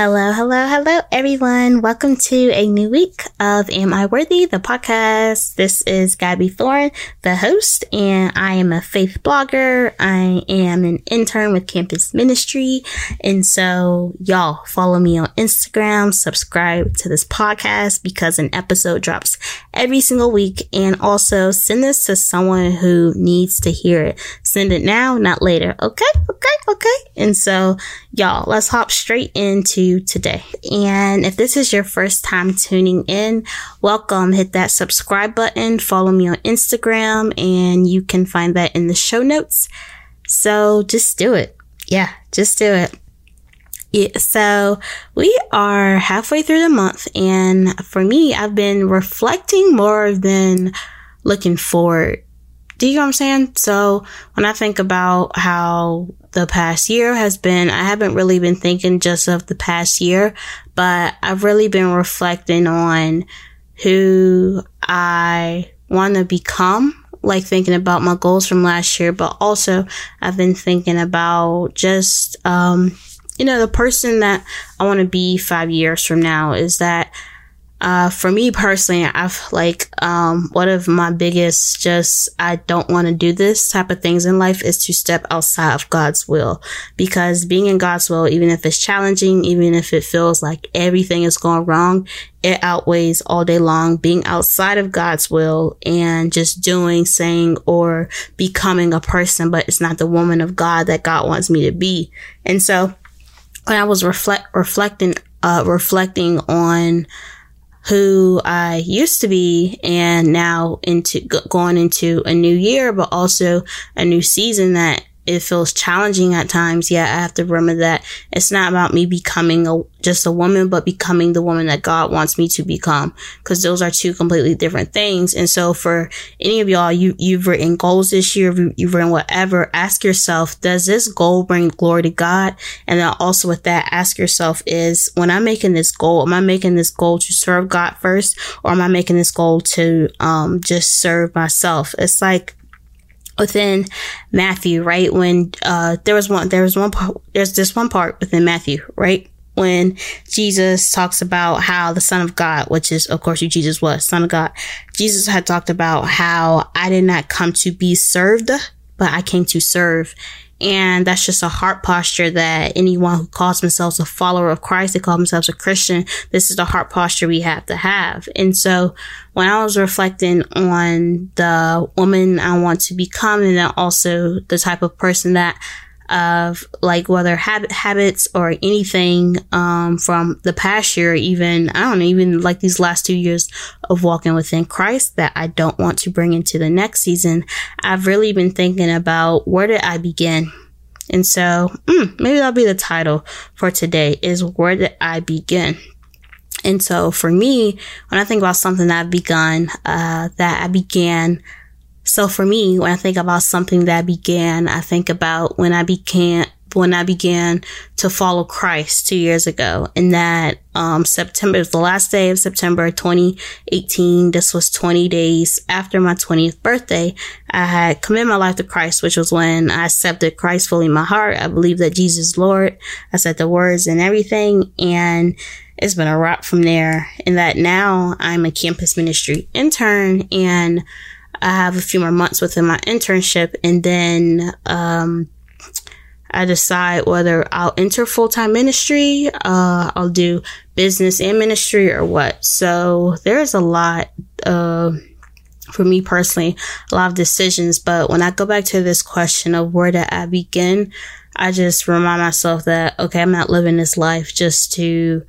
Hello, hello, hello, everyone. Welcome to a new week of Am I Worthy, the podcast. This is Gabby Thorne, the host, and I am a faith blogger. I am an intern with Campus Ministry. And so, y'all follow me on Instagram, subscribe to this podcast because an episode drops every single week. And also send this to someone who needs to hear it. Send it now, not later. Okay, okay, okay. And so, y'all, let's hop straight into today. And if this is your first time tuning in, welcome. Hit that subscribe button, follow me on Instagram, and you can find that in the show notes. So just do it. Yeah, just do it. Yeah, so we are halfway through the month, and for me, I've been reflecting more than looking forward. Do you know what I'm saying? So when I think about how the past year has been, I haven't really been thinking just of the past year, but I've really been reflecting on who I want to become, like thinking about my goals from last year, but also I've been thinking about just, um, you know, the person that I want to be five years from now is that uh, for me personally, I've like, um, one of my biggest just, I don't want to do this type of things in life is to step outside of God's will because being in God's will, even if it's challenging, even if it feels like everything is going wrong, it outweighs all day long being outside of God's will and just doing, saying, or becoming a person, but it's not the woman of God that God wants me to be. And so when I was reflect, reflecting, uh, reflecting on, who I used to be and now into going into a new year, but also a new season that it feels challenging at times. Yeah, I have to remember that it's not about me becoming a, just a woman, but becoming the woman that God wants me to become. Cause those are two completely different things. And so for any of y'all, you, you've written goals this year, you've written whatever, ask yourself, does this goal bring glory to God? And then also with that, ask yourself is when I'm making this goal, am I making this goal to serve God first? Or am I making this goal to, um, just serve myself? It's like, within Matthew, right? When, uh, there was one, there was one part, there's this one part within Matthew, right? When Jesus talks about how the son of God, which is, of course, who Jesus was, son of God, Jesus had talked about how I did not come to be served, but I came to serve. And that's just a heart posture that anyone who calls themselves a follower of Christ, they call themselves a Christian. This is the heart posture we have to have. And so when I was reflecting on the woman I want to become and then also the type of person that of like whether habit habits or anything um, from the past year, even I don't know, even like these last two years of walking within Christ that I don't want to bring into the next season. I've really been thinking about where did I begin. And so mm, maybe that'll be the title for today is where did I begin? And so for me, when I think about something that I've begun, uh, that I began so for me, when I think about something that began, I think about when I began when I began to follow Christ two years ago. And that um, September was the last day of September 2018. This was 20 days after my 20th birthday. I had committed my life to Christ, which was when I accepted Christ fully in my heart. I believe that Jesus Lord. I said the words and everything. And it's been a wrap from there. And that now I'm a campus ministry intern and I have a few more months within my internship and then, um, I decide whether I'll enter full time ministry, uh, I'll do business and ministry or what. So there's a lot, uh, for me personally, a lot of decisions. But when I go back to this question of where did I begin, I just remind myself that, okay, I'm not living this life just to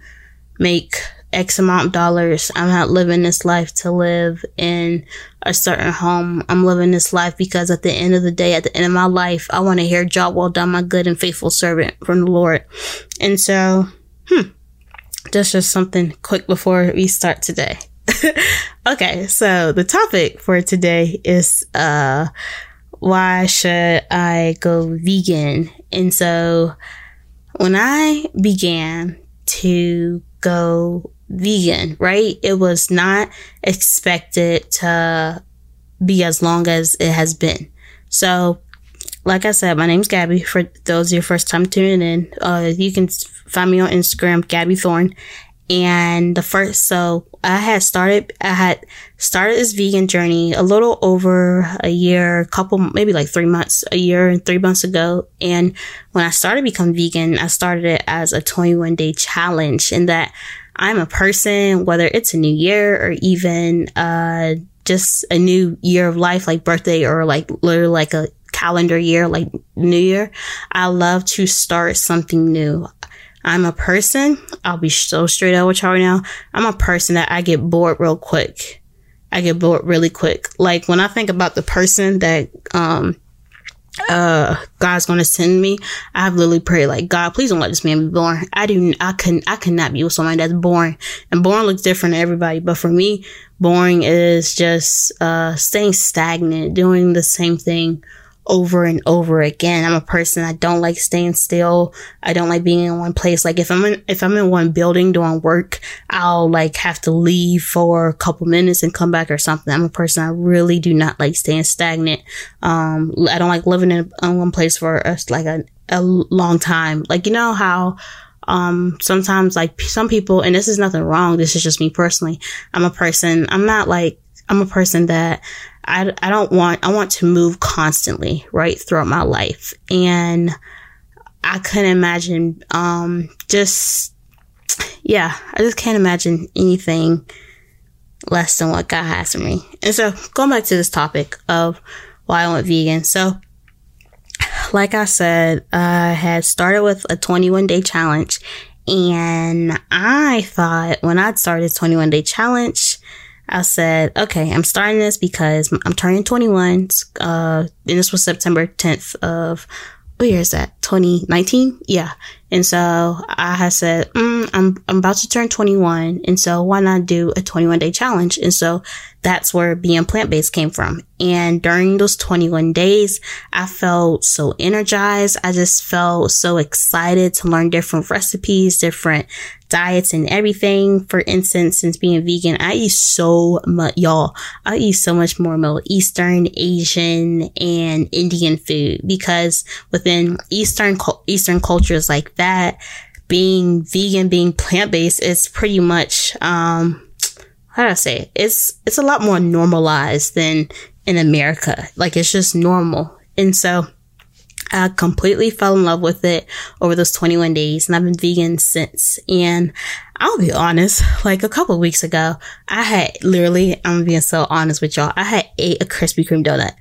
make X amount of dollars. I'm not living this life to live in a certain home. I'm living this life because at the end of the day, at the end of my life, I want to hear job well done, my good and faithful servant from the Lord. And so, hmm, that's just something quick before we start today. okay. So the topic for today is, uh, why should I go vegan? And so when I began to go vegan, right? It was not expected to be as long as it has been. So like I said, my name's Gabby. For those of your first time tuning in, uh, you can find me on Instagram, Gabby Thorn. And the first, so I had started, I had started this vegan journey a little over a year, a couple, maybe like three months, a year and three months ago. And when I started become vegan, I started it as a 21 day challenge and that I'm a person, whether it's a new year or even, uh, just a new year of life, like birthday or like literally like a calendar year, like new year. I love to start something new. I'm a person, I'll be so straight up with y'all right now. I'm a person that I get bored real quick. I get bored really quick. Like when I think about the person that, um, uh God's gonna send me, I have literally prayed like God, please don't let this man be born. I do I can I cannot be with somebody that's boring. And boring looks different to everybody, but for me, boring is just uh staying stagnant, doing the same thing over and over again. I'm a person I don't like staying still. I don't like being in one place. Like if I'm in if I'm in one building doing work, I'll like have to leave for a couple minutes and come back or something. I'm a person I really do not like staying stagnant. Um I don't like living in, in one place for a, like a, a long time. Like you know how um sometimes like some people and this is nothing wrong this is just me personally i'm a person i'm not like i'm a person that I, I don't want, I want to move constantly, right, throughout my life. And I couldn't imagine, um, just, yeah, I just can't imagine anything less than what God has for me. And so going back to this topic of why I went vegan. So, like I said, I had started with a 21 day challenge and I thought when I'd started 21 day challenge, I said, okay, I'm starting this because I'm turning 21. Uh, and this was September 10th of, what year is that? 2019? Yeah. And so I had said, mm, I'm, I'm about to turn 21. And so why not do a 21 day challenge? And so that's where being plant based came from. And during those 21 days, I felt so energized. I just felt so excited to learn different recipes, different diets and everything. For instance, since being vegan, I eat so much, y'all. I eat so much more Middle Eastern, Asian, and Indian food because within Eastern, Eastern cultures like that, being vegan, being plant based is pretty much, um, how do I say it? It's, it's a lot more normalized than in America. Like it's just normal. And so I completely fell in love with it over those 21 days and I've been vegan since. And I'll be honest, like a couple weeks ago, I had literally, I'm being so honest with y'all, I had ate a Krispy Kreme donut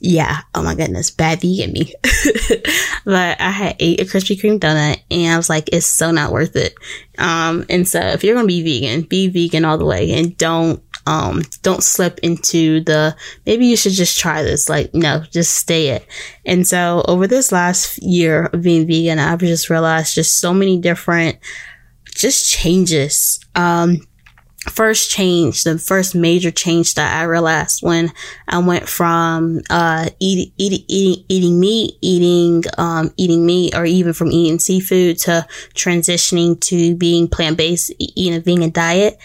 yeah, oh my goodness, bad vegan me. but I had ate a Krispy Kreme donut and I was like, it's so not worth it. Um, and so if you're going to be vegan, be vegan all the way and don't, um, don't slip into the, maybe you should just try this. Like, no, just stay it. And so over this last year of being vegan, I've just realized just so many different, just changes. Um, first change, the first major change that I realized when I went from uh eating eating eating, eating meat, eating um eating meat, or even from eating seafood to transitioning to being plant based, eating a vegan diet,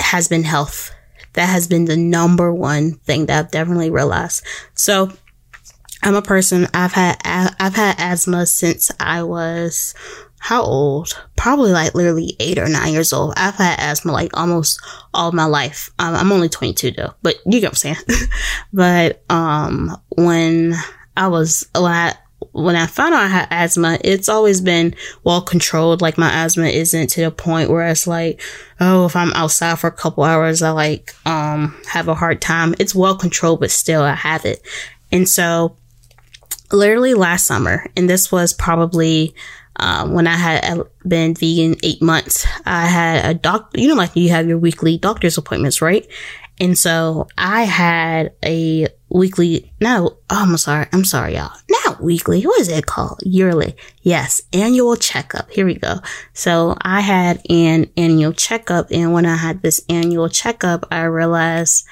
has been health. That has been the number one thing that I've definitely realized. So. I'm a person. I've had I've had asthma since I was how old? Probably like literally eight or nine years old. I've had asthma like almost all my life. Um, I'm only 22 though, but you get what I'm saying. but, um, when I was, when I, when I found out I had asthma, it's always been well controlled. Like my asthma isn't to the point where it's like, oh, if I'm outside for a couple hours, I like, um, have a hard time. It's well controlled, but still I have it. And so literally last summer, and this was probably, um, when I had been vegan eight months, I had a doctor, you know, like you have your weekly doctor's appointments, right? And so I had a weekly, no, oh, I'm sorry. I'm sorry, y'all. Not weekly. What is it called? Yearly. Yes. Annual checkup. Here we go. So I had an annual checkup. And when I had this annual checkup, I realized,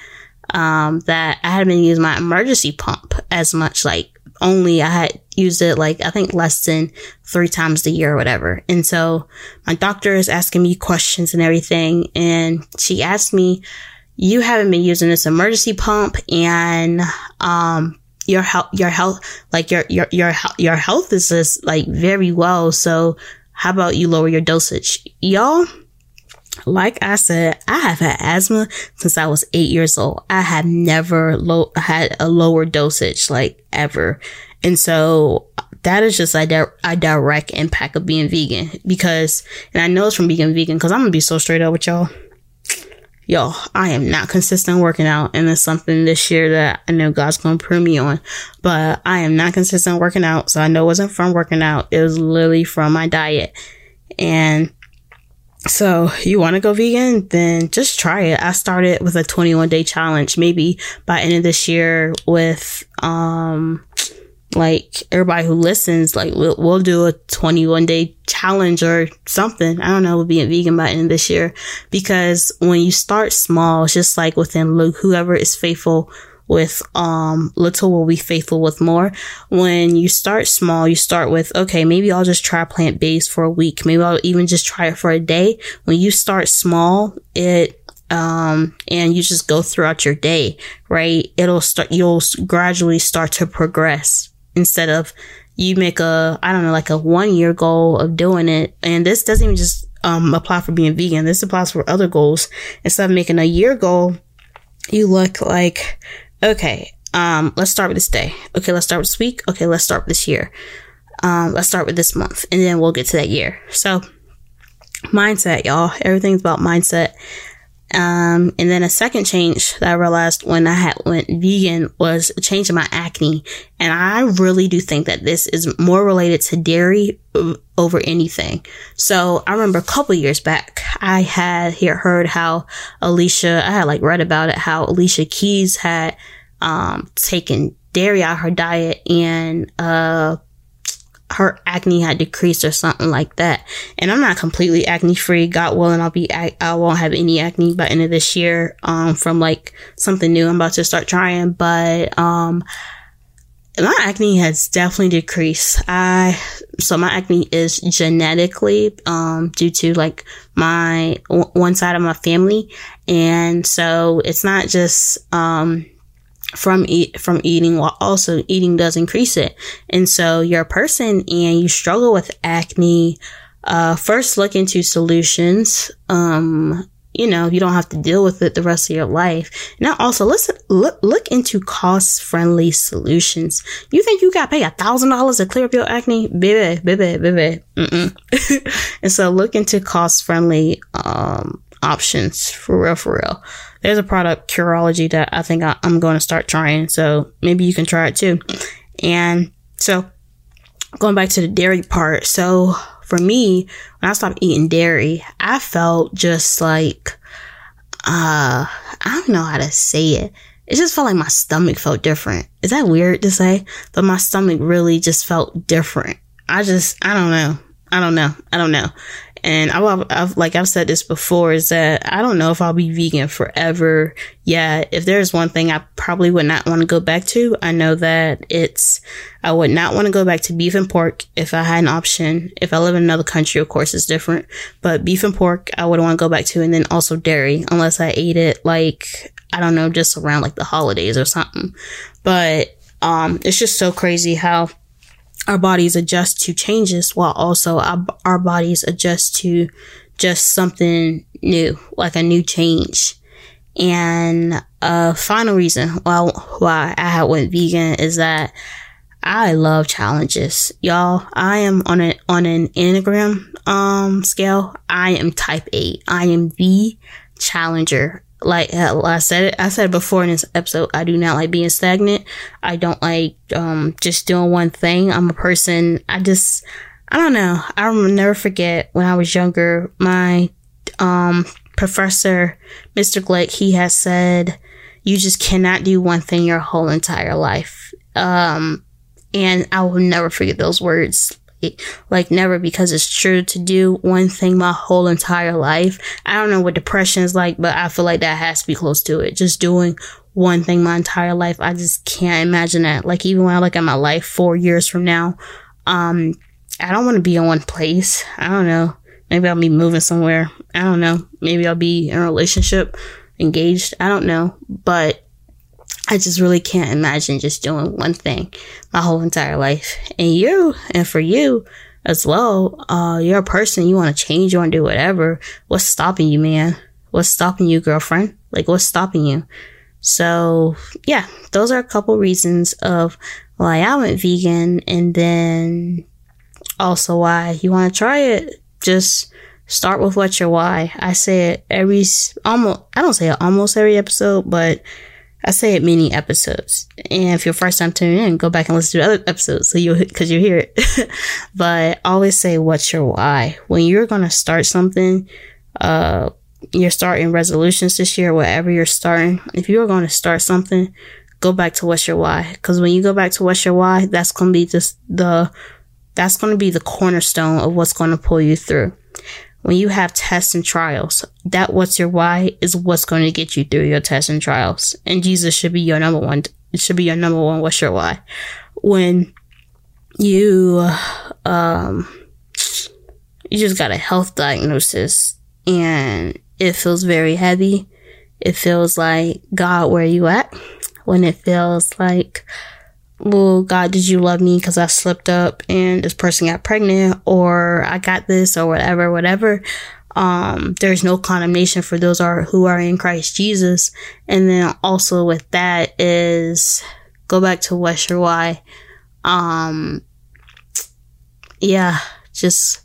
um, that I hadn't been using my emergency pump as much, like only I had used it like I think less than three times a year or whatever. And so my doctor is asking me questions and everything. And she asked me, you haven't been using this emergency pump and, um, your health, your health, like your, your, your, your health is just like very well. So how about you lower your dosage? Y'all, like I said, I have had asthma since I was eight years old. I have never low, had a lower dosage like ever. And so that is just a, di- a direct impact of being vegan because, and I know it's from being vegan because I'm going to be so straight up with y'all. Yo, I am not consistent working out and it's something this year that I know God's going to prove me on, but I am not consistent working out. So I know it wasn't from working out. It was literally from my diet. And so you want to go vegan? Then just try it. I started with a 21 day challenge, maybe by end of this year with, um, like everybody who listens, like we'll, we'll do a 21 day challenge or something. I don't know, we'll be a vegan by end this year because when you start small, just like within Luke, whoever is faithful with um little will be faithful with more. When you start small, you start with okay, maybe I'll just try plant based for a week. Maybe I'll even just try it for a day. When you start small, it um and you just go throughout your day, right? It'll start you'll gradually start to progress instead of you make a I don't know like a one year goal of doing it. And this doesn't even just um apply for being vegan. This applies for other goals. Instead of making a year goal, you look like Okay, um, let's start with this day. Okay, let's start with this week. Okay, let's start with this year. Um, let's start with this month, and then we'll get to that year. So, mindset, y'all. Everything's about mindset. Um, and then a second change that I realized when I had went vegan was a change in my acne. And I really do think that this is more related to dairy over anything. So I remember a couple years back, I had here heard how Alicia, I had like read about it, how Alicia Keys had, um, taken dairy out of her diet and, uh, her acne had decreased or something like that. And I'm not completely acne free. God willing, I'll be, I won't have any acne by end of this year, um, from like something new I'm about to start trying. But, um, my acne has definitely decreased. I, so my acne is genetically, um, due to like my, one side of my family. And so it's not just, um, from eat from eating while also eating does increase it. And so you're a person and you struggle with acne, uh, first look into solutions. Um, you know, you don't have to deal with it the rest of your life. Now also listen, look, look into cost friendly solutions. You think you got to pay a thousand dollars to clear up your acne? Baby, baby, baby. and so look into cost friendly, um, options for real, for real there's a product Curology that I think I, am going to start trying. So maybe you can try it too. And so going back to the dairy part. So for me, when I stopped eating dairy, I felt just like, uh, I don't know how to say it. It just felt like my stomach felt different. Is that weird to say? But my stomach really just felt different. I just, I don't know. I don't know. I don't know. And I've, I've, like I've said this before is that I don't know if I'll be vegan forever. Yeah. If there's one thing I probably would not want to go back to, I know that it's, I would not want to go back to beef and pork if I had an option. If I live in another country, of course, it's different, but beef and pork, I would want to go back to. And then also dairy, unless I ate it like, I don't know, just around like the holidays or something. But, um, it's just so crazy how our bodies adjust to changes while also our, our bodies adjust to just something new, like a new change. And a final reason why, why I went vegan is that I love challenges. Y'all, I am on a, on an Enneagram, um, scale. I am type eight. I am the challenger like I said it, I said before in this episode, I do not like being stagnant. I don't like, um, just doing one thing. I'm a person, I just, I don't know. I will never forget when I was younger, my, um, professor, Mr. Glick, he has said, you just cannot do one thing your whole entire life. Um, and I will never forget those words like never because it's true to do one thing my whole entire life. I don't know what depression is like, but I feel like that has to be close to it. Just doing one thing my entire life. I just can't imagine that. Like even when I look at my life four years from now, um, I don't want to be in one place. I don't know. Maybe I'll be moving somewhere. I don't know. Maybe I'll be in a relationship, engaged. I don't know. But I just really can't imagine just doing one thing my whole entire life. And you, and for you as well, uh, you're a person, you want to change, you want to do whatever. What's stopping you, man? What's stopping you, girlfriend? Like, what's stopping you? So, yeah, those are a couple reasons of why I went vegan and then also why you want to try it. Just start with what's your why. I say it every, almost, I don't say it almost every episode, but I say it many episodes. And if you're first time tuning in, go back and listen to other episodes so you cause you hear it. but always say what's your why. When you're to start something, uh, you're starting resolutions this year, whatever you're starting. If you're to start something, go back to what's your why. Cause when you go back to what's your why, that's to be just the, that's to be the cornerstone of what's to pull you through when you have tests and trials, that what's your why is what's going to get you through your tests and trials. And Jesus should be your number one. It should be your number one. What's your why? When you, um, you just got a health diagnosis and it feels very heavy. It feels like, God, where are you at? When it feels like, well, God, did you love me because I slipped up and this person got pregnant or I got this or whatever, whatever. Um, there's no condemnation for those are who are in Christ Jesus. And then also with that is go back to what's your why. Um, yeah, just,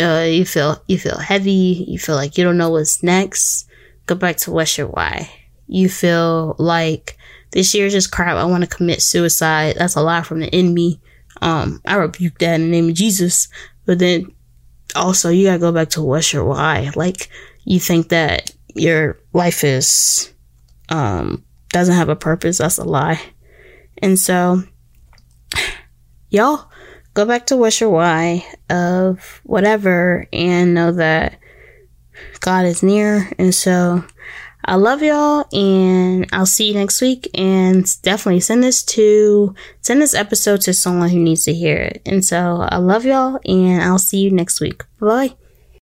uh, you feel, you feel heavy. You feel like you don't know what's next. Go back to what's your why. You feel like, this year is just crap. I want to commit suicide. That's a lie from the enemy. Um, I rebuke that in the name of Jesus. But then also you gotta go back to what's your why. Like you think that your life is, um, doesn't have a purpose. That's a lie. And so, y'all go back to what's your why of whatever and know that God is near. And so I love y'all and I'll see you next week and definitely send this to send this episode to someone who needs to hear it. And so I love y'all and I'll see you next week. Bye.